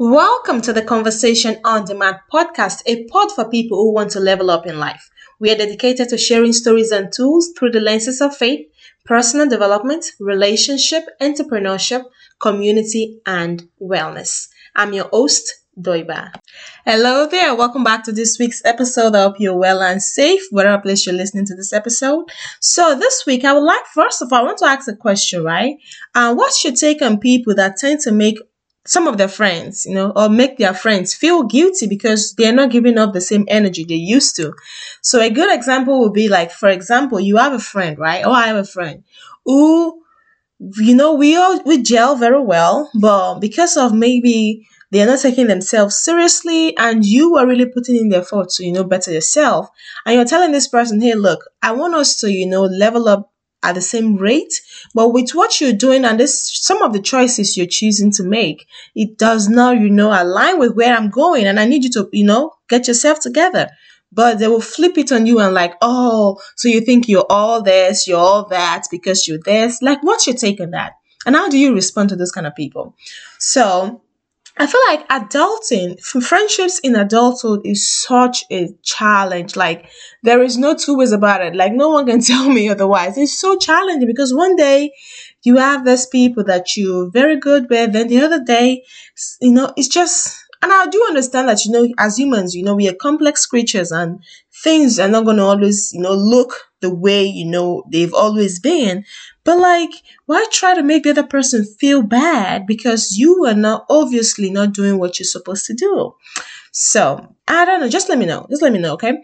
Welcome to the Conversation on Demand podcast, a pod for people who want to level up in life. We are dedicated to sharing stories and tools through the lenses of faith, personal development, relationship, entrepreneurship, community, and wellness. I'm your host, Doiba. Hello there, welcome back to this week's episode. I hope you're well and safe, whatever place you're listening to this episode. So, this week, I would like, first of all, I want to ask a question, right? Uh, what's your take on people that tend to make some of their friends, you know, or make their friends feel guilty because they're not giving up the same energy they used to. So a good example would be like, for example, you have a friend, right? Or I have a friend who, you know, we all we gel very well, but because of maybe they're not taking themselves seriously and you are really putting in the effort to, you know, better yourself. And you're telling this person, hey, look, I want us to, you know, level up at the same rate. But with what you're doing and this some of the choices you're choosing to make it does not you know align with where i'm going. And i need you to you know get yourself together. But they will flip it on you and like oh so you think you're all this you're all that because you're this? Like what's your take on that? And how do you respond to those kind of people? So I feel like adulting, friendships in adulthood is such a challenge. Like, there is no two ways about it. Like, no one can tell me otherwise. It's so challenging because one day you have these people that you're very good with, then the other day, you know, it's just, and I do understand that, you know, as humans, you know, we are complex creatures and things are not going to always, you know, look the way, you know, they've always been. But like, why try to make the other person feel bad because you are not obviously not doing what you're supposed to do? So I don't know. Just let me know. Just let me know, okay?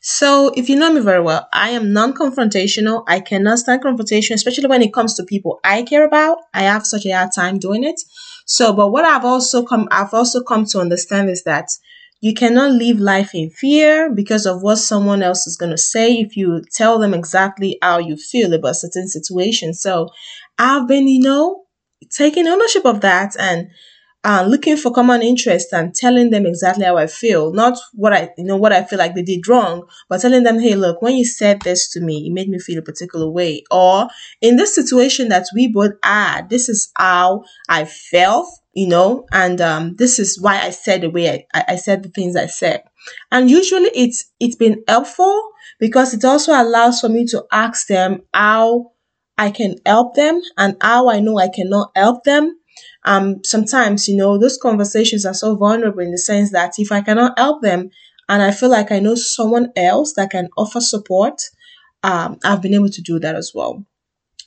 So, if you know me very well, I am non confrontational. I cannot stand confrontation, especially when it comes to people I care about. I have such a hard time doing it. So, but what I've also come, I've also come to understand is that you cannot live life in fear because of what someone else is going to say if you tell them exactly how you feel about certain situations. So I've been, you know, taking ownership of that and uh, looking for common interest and telling them exactly how I feel, not what I, you know, what I feel like they did wrong, but telling them, hey, look, when you said this to me, it made me feel a particular way. Or in this situation that we both had, this is how I felt you know, and um, this is why I said the way I, I said the things I said. And usually it's it's been helpful because it also allows for me to ask them how I can help them and how I know I cannot help them. Um, sometimes, you know, those conversations are so vulnerable in the sense that if I cannot help them and I feel like I know someone else that can offer support, um, I've been able to do that as well.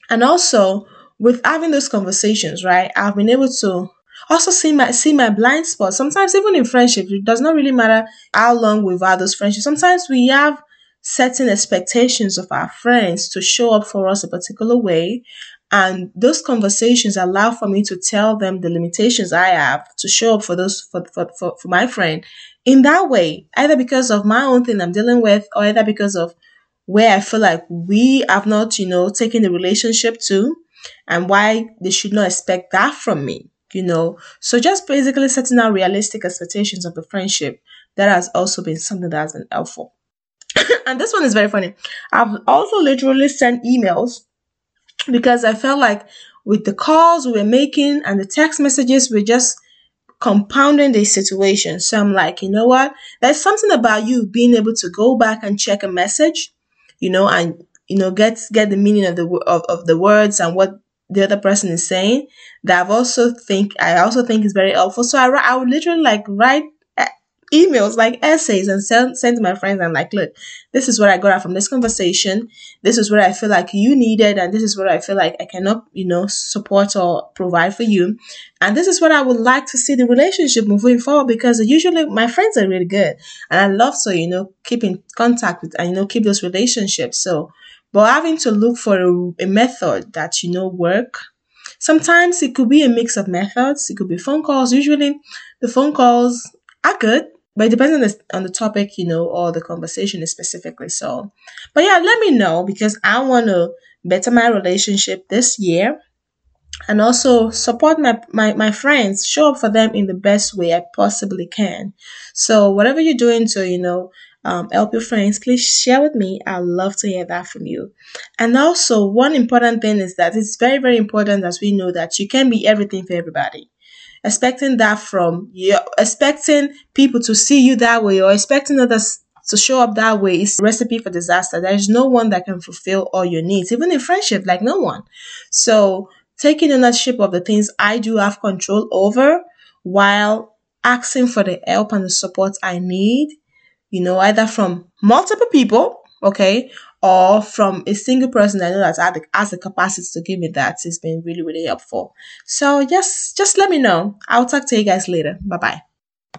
And also, with having those conversations, right, I've been able to also see my see my blind spots. Sometimes even in friendship, it does not really matter how long we've had those friendships. Sometimes we have certain expectations of our friends to show up for us a particular way. And those conversations allow for me to tell them the limitations I have to show up for those for, for, for, for my friend in that way, either because of my own thing I'm dealing with or either because of where I feel like we have not, you know, taken the relationship to and why they should not expect that from me you know. So just basically setting out realistic expectations of the friendship that has also been something that has been helpful. and this one is very funny. I've also literally sent emails because I felt like with the calls we were making and the text messages, we're just compounding the situation. So I'm like, you know what? There's something about you being able to go back and check a message, you know, and you know get get the meaning of the of, of the words and what the other person is saying that I've also think I also think is very helpful. So I I would literally like write emails like essays and send send to my friends and like look this is what I got out from this conversation. This is what I feel like you needed and this is what I feel like I cannot you know support or provide for you. And this is what I would like to see the relationship moving forward because usually my friends are really good and I love to you know keep in contact with and you know keep those relationships. So but having to look for a, a method that you know work sometimes it could be a mix of methods. It could be phone calls. Usually the phone calls are good but it depends on the, on the topic you know or the conversation specifically so but yeah let me know because i want to better my relationship this year and also support my, my my friends show up for them in the best way i possibly can so whatever you're doing to you know um, help your friends, please share with me. I'd love to hear that from you. And also, one important thing is that it's very, very important as we know that you can be everything for everybody. Expecting that from you, expecting people to see you that way, or expecting others to show up that way is a recipe for disaster. There is no one that can fulfill all your needs, even in friendship, like no one. So, taking ownership of the things I do have control over while asking for the help and the support I need, you know, either from multiple people, okay, or from a single person I know that has the, has the capacity to give me that. It's been really, really helpful. So just just let me know. I'll talk to you guys later. Bye bye.